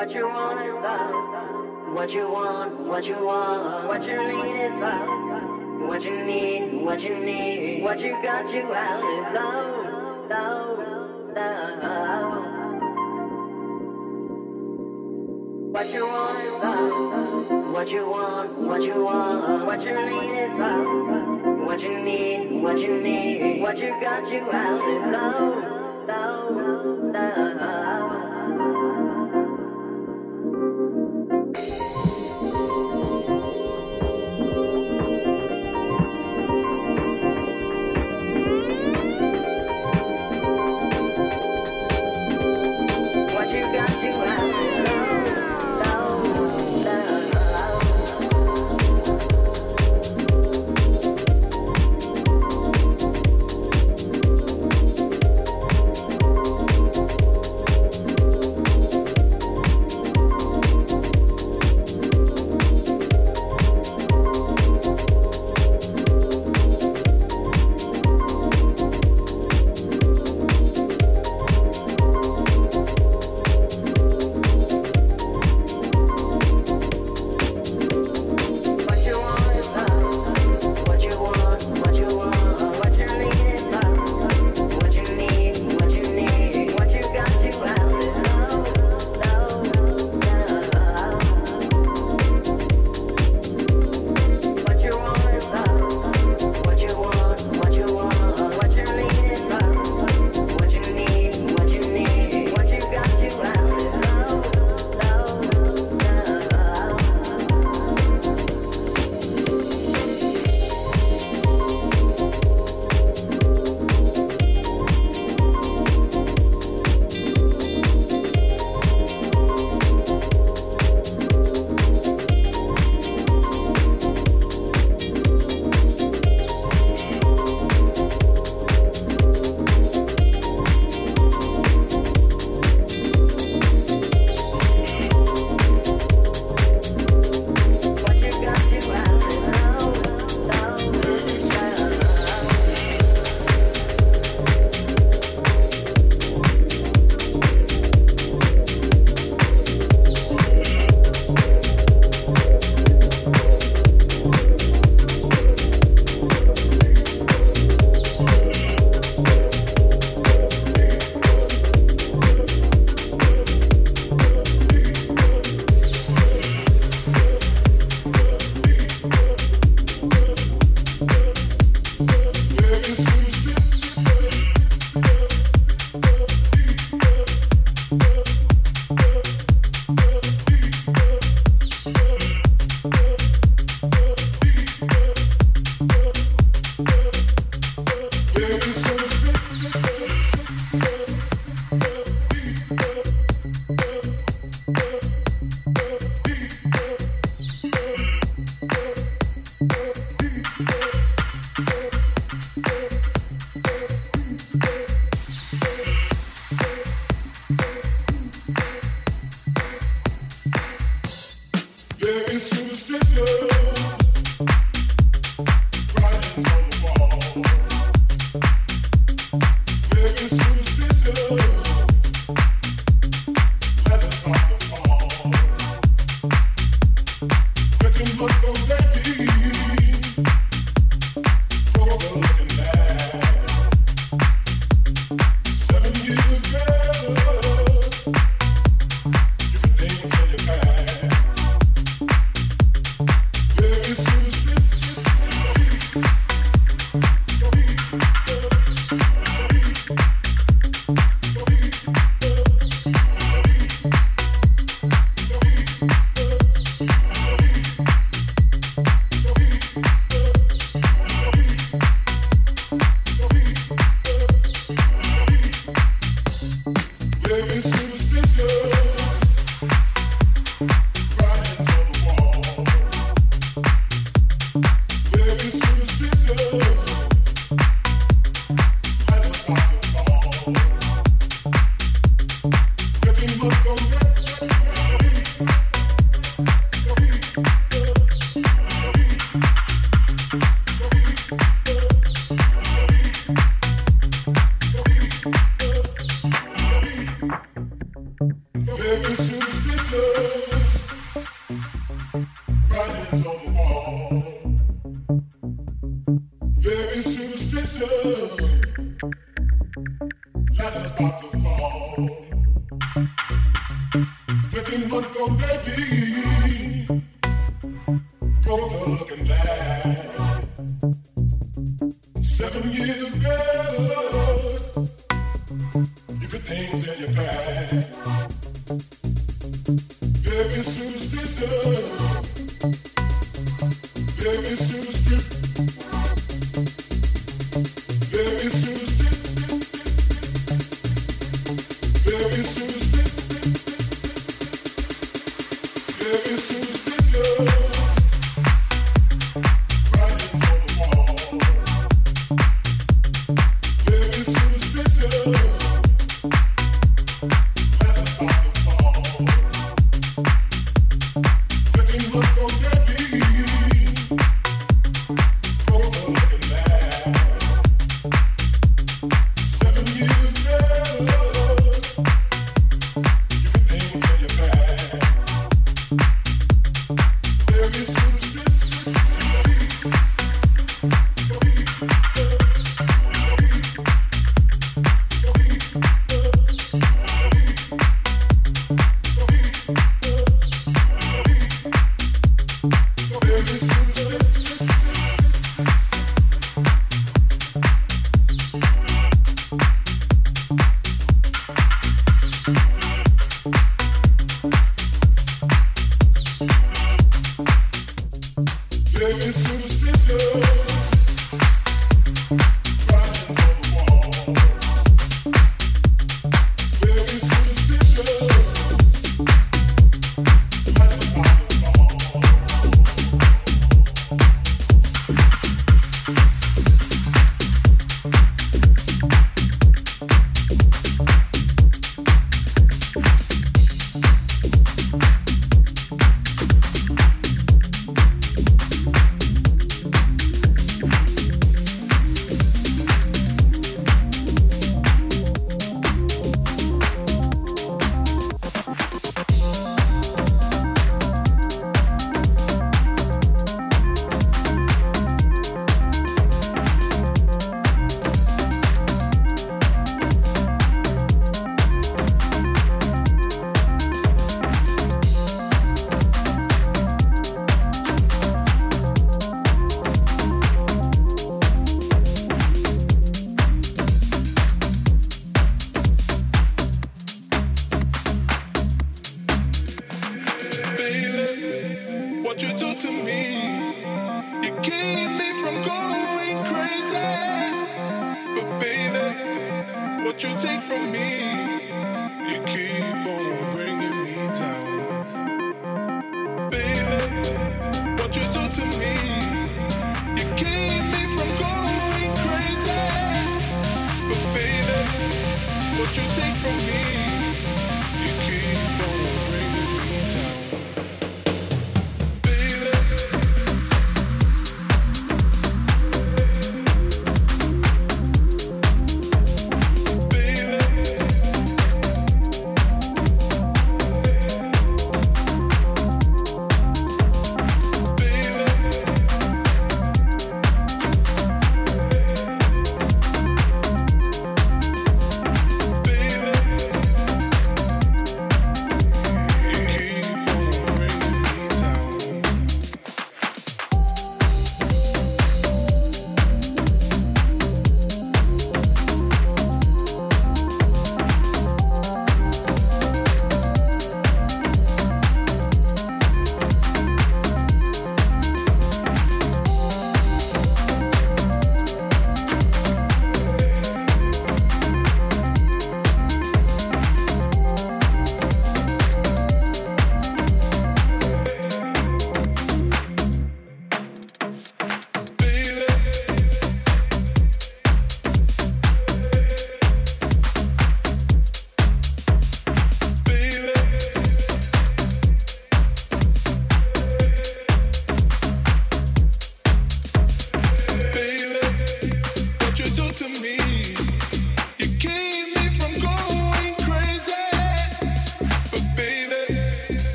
What you want is love. What you want, what you want, what you need is love. What you need, what you need, what you got you out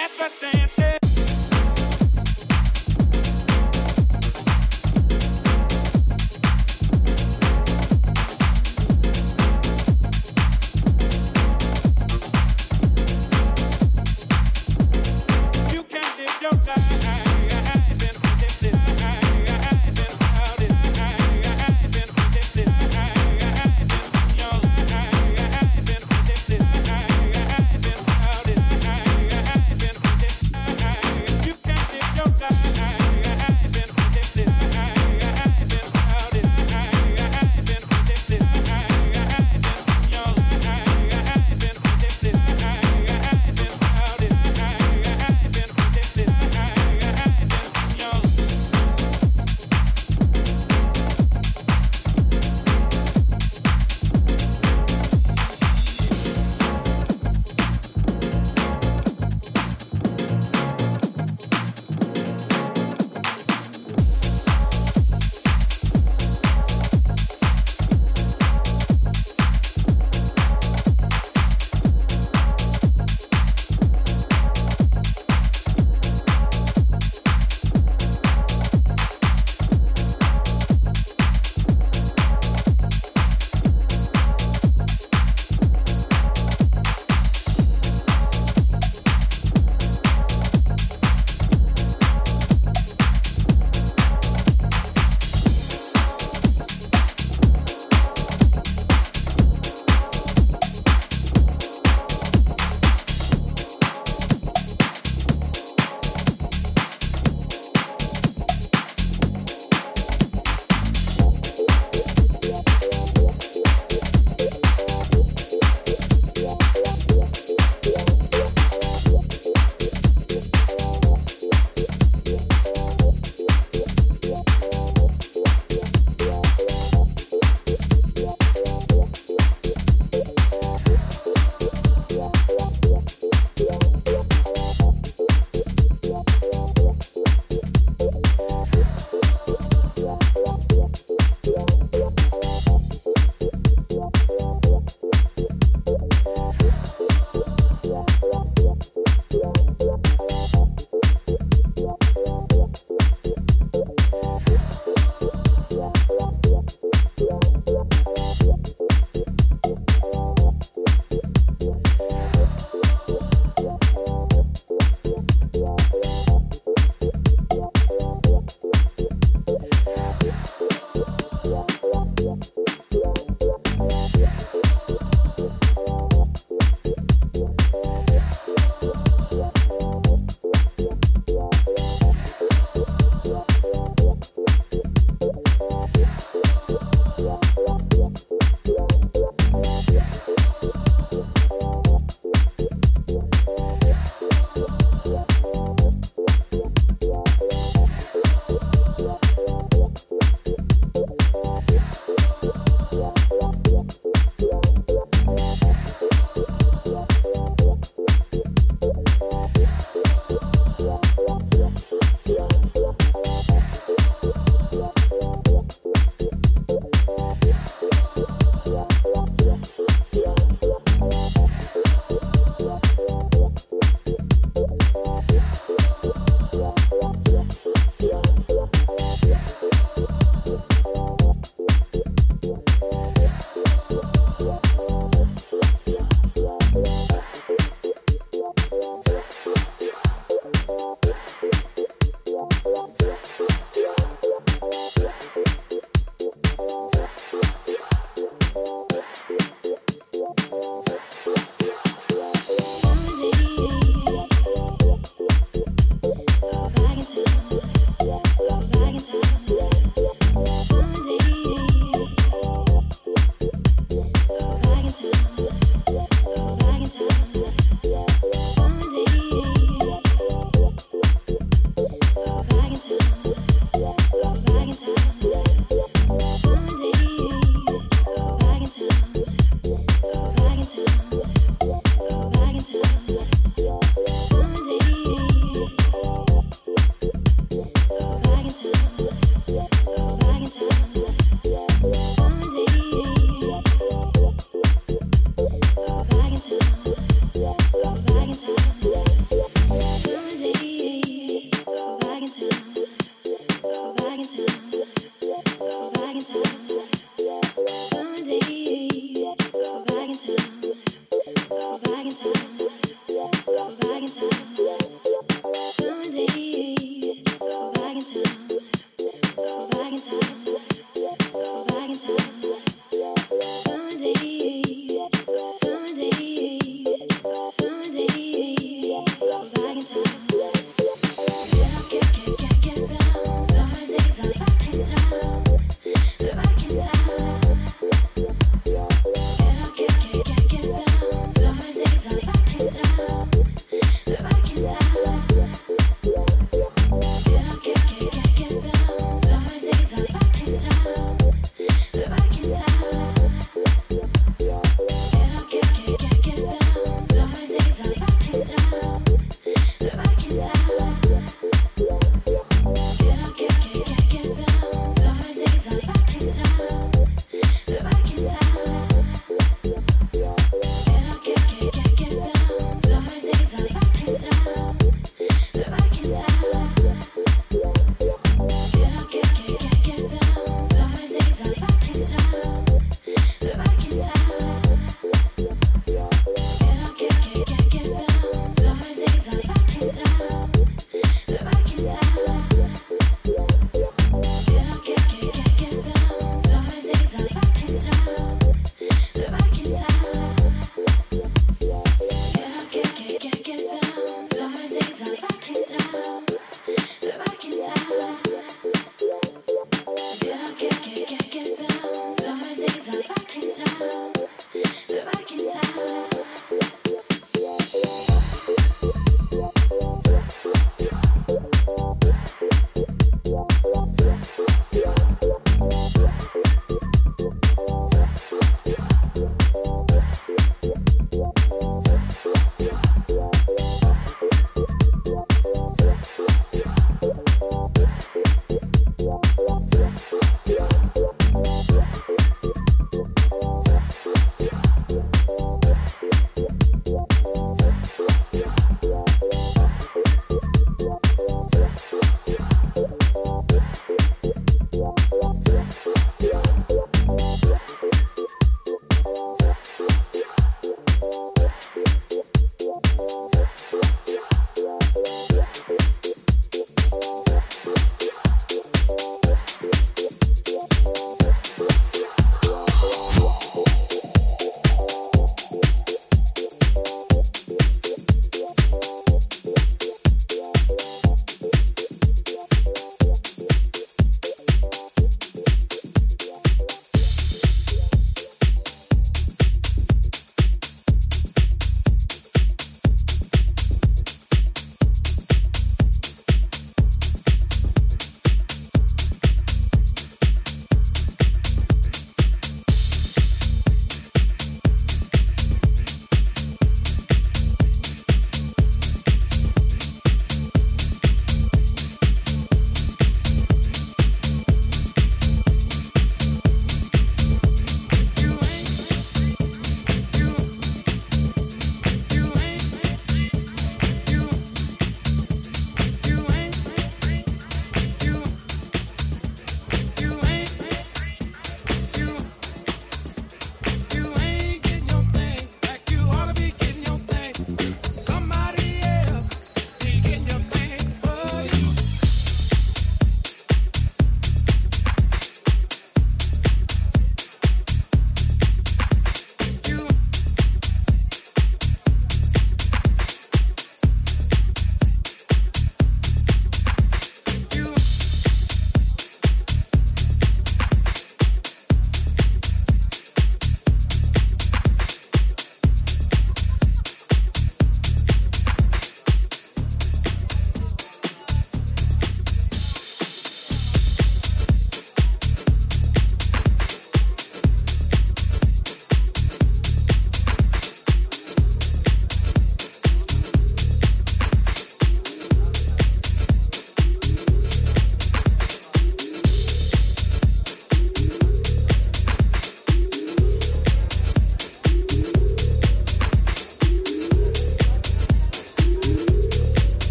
ever dance.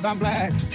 Because I'm black?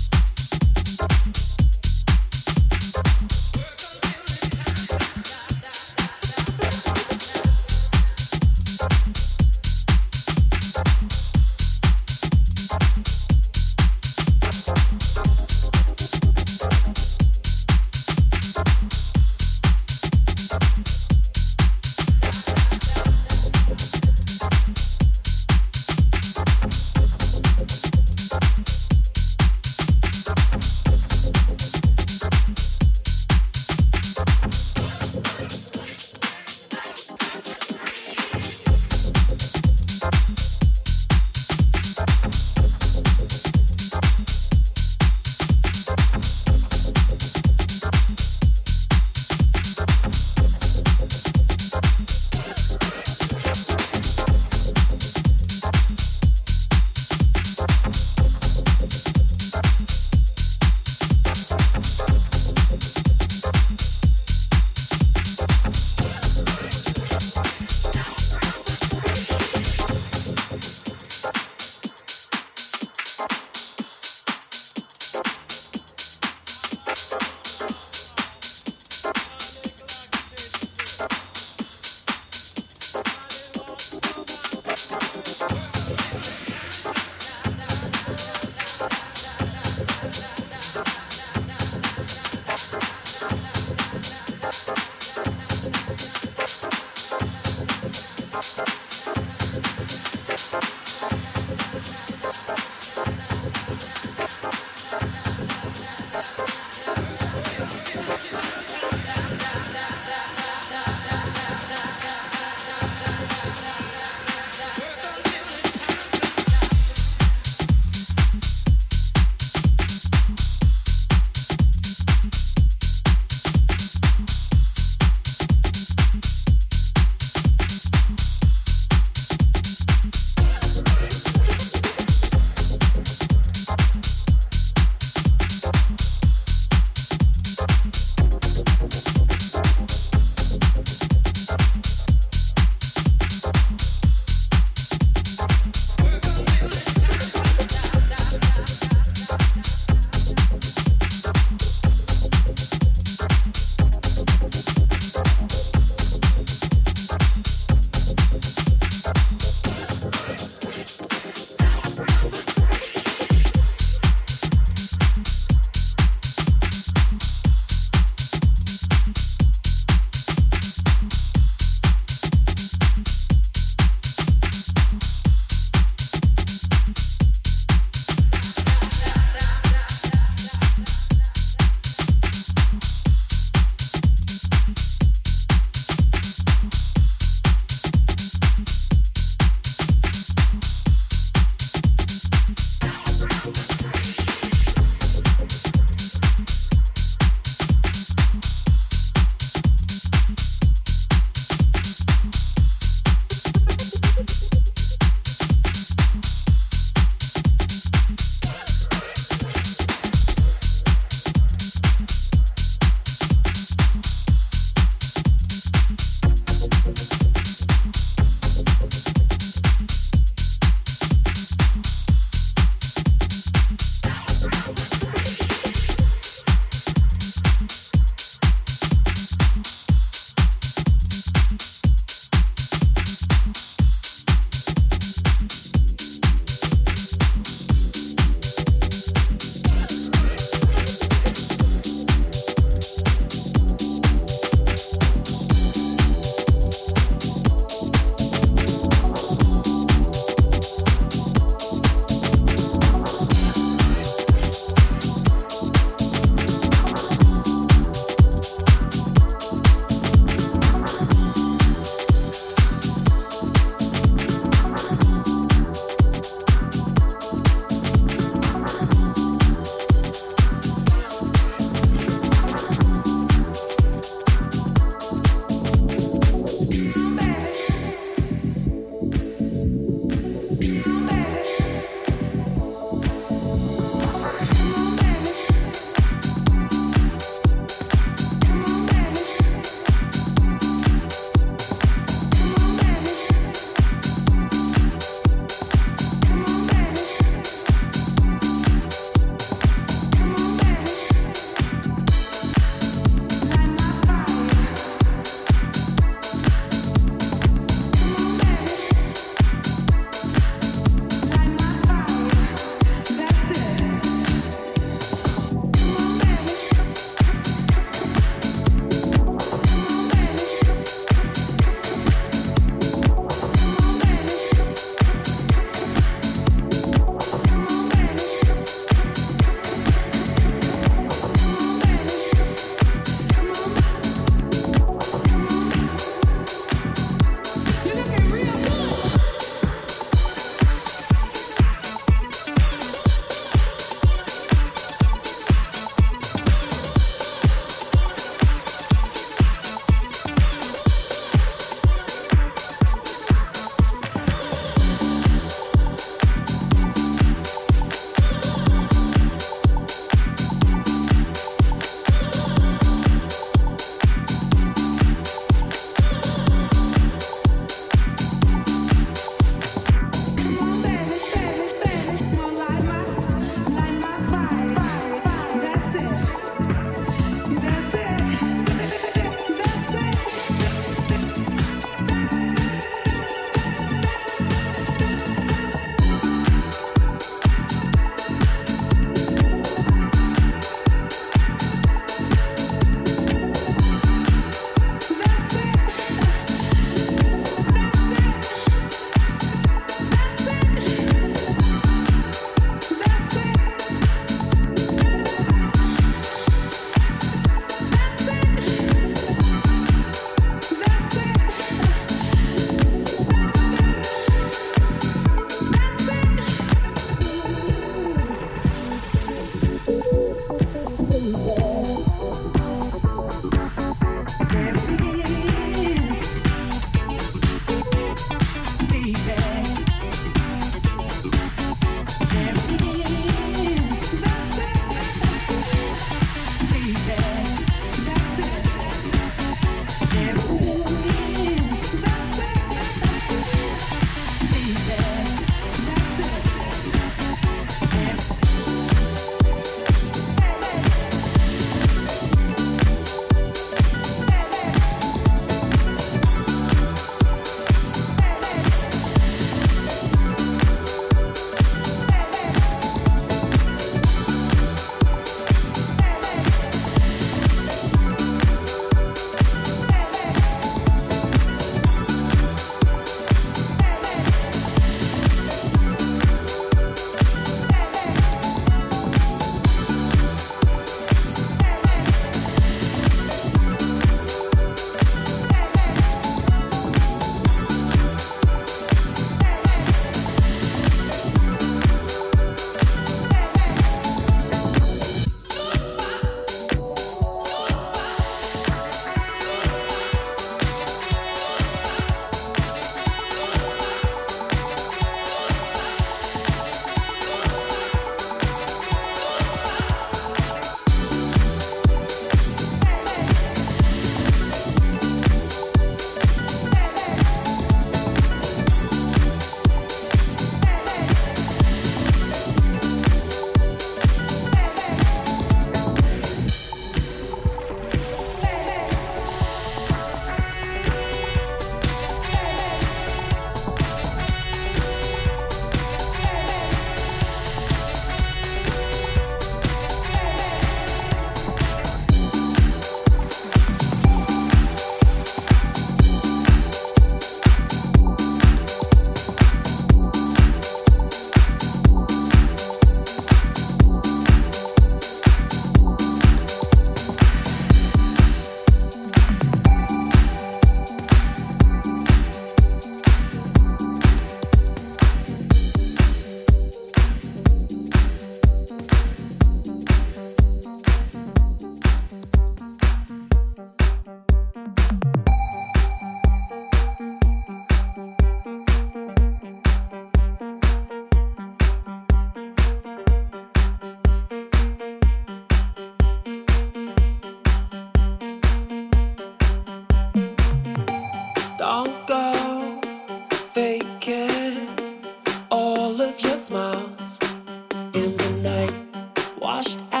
washed out.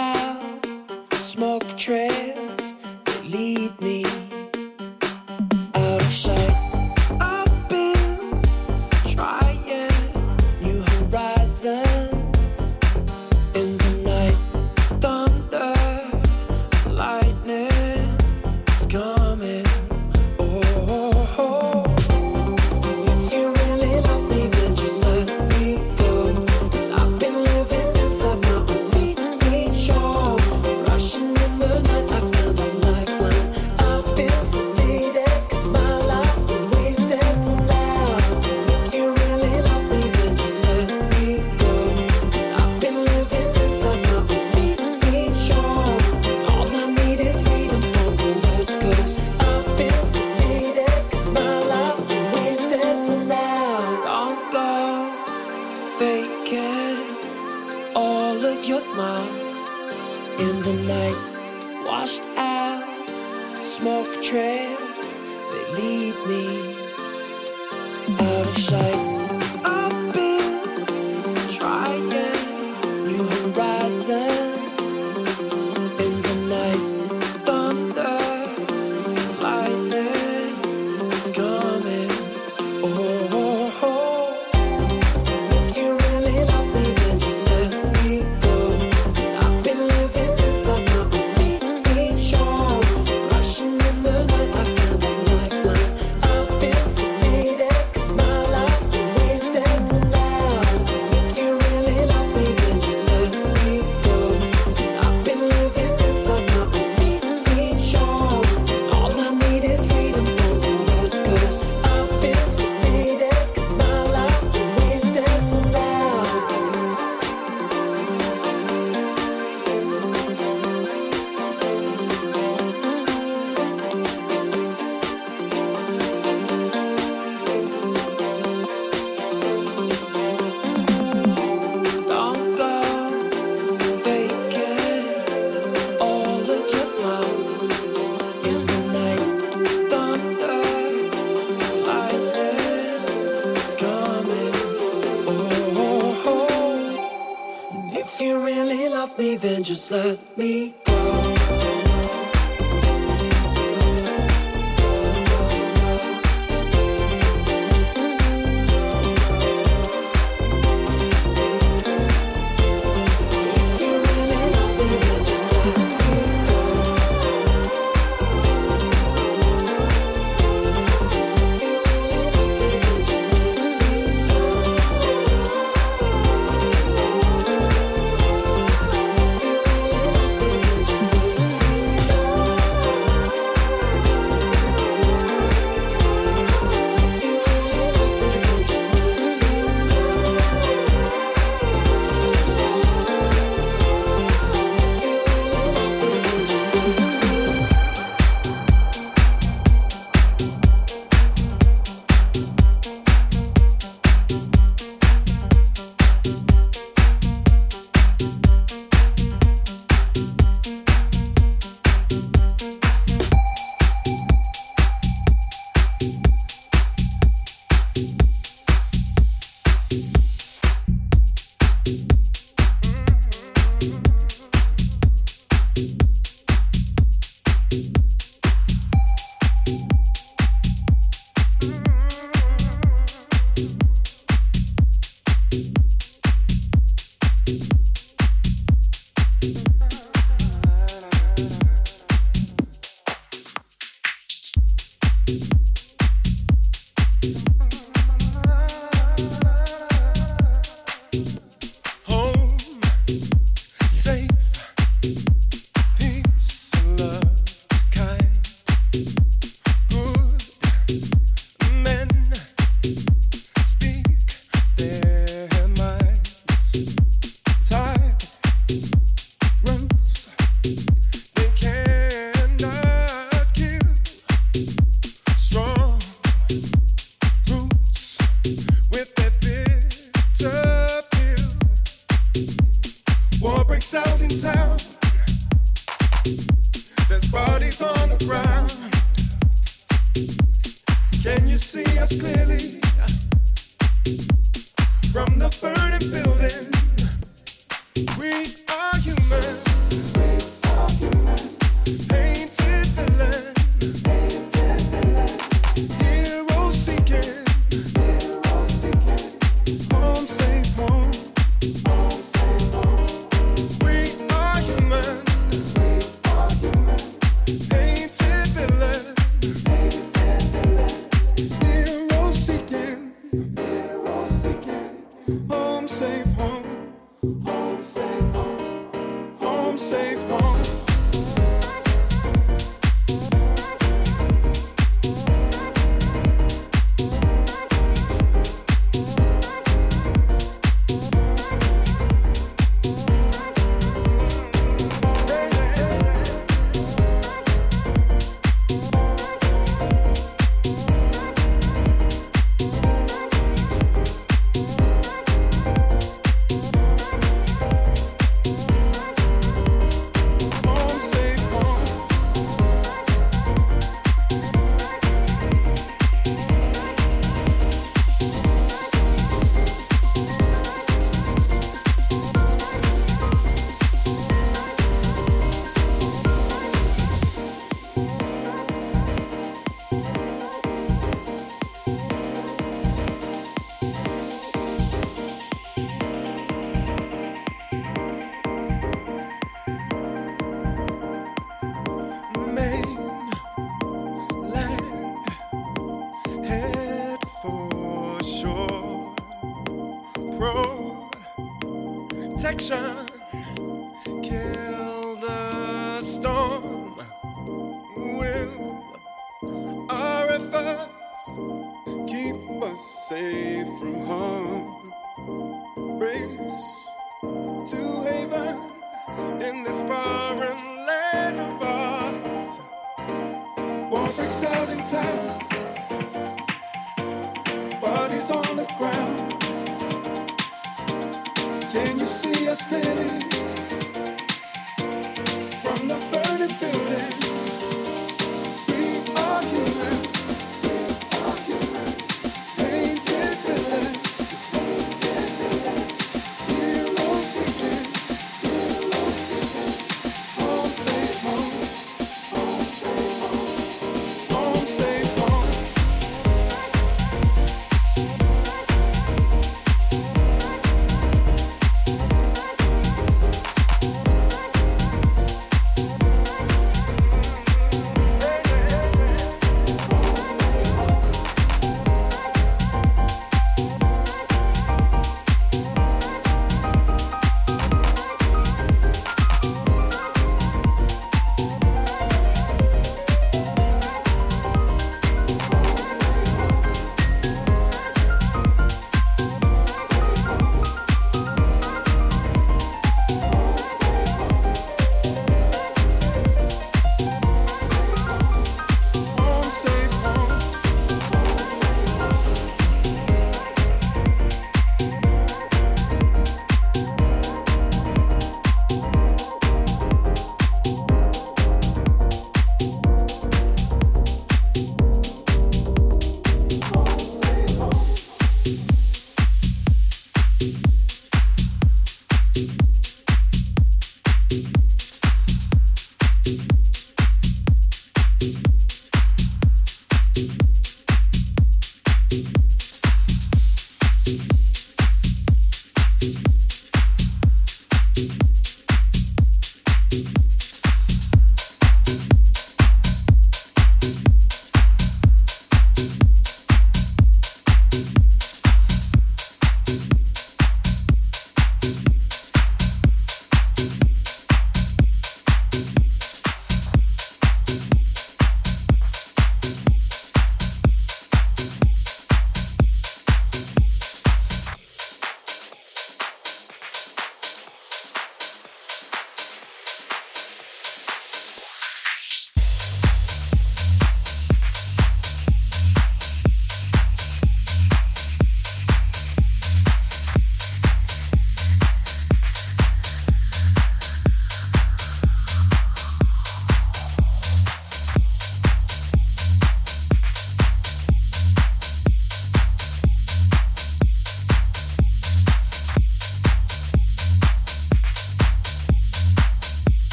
let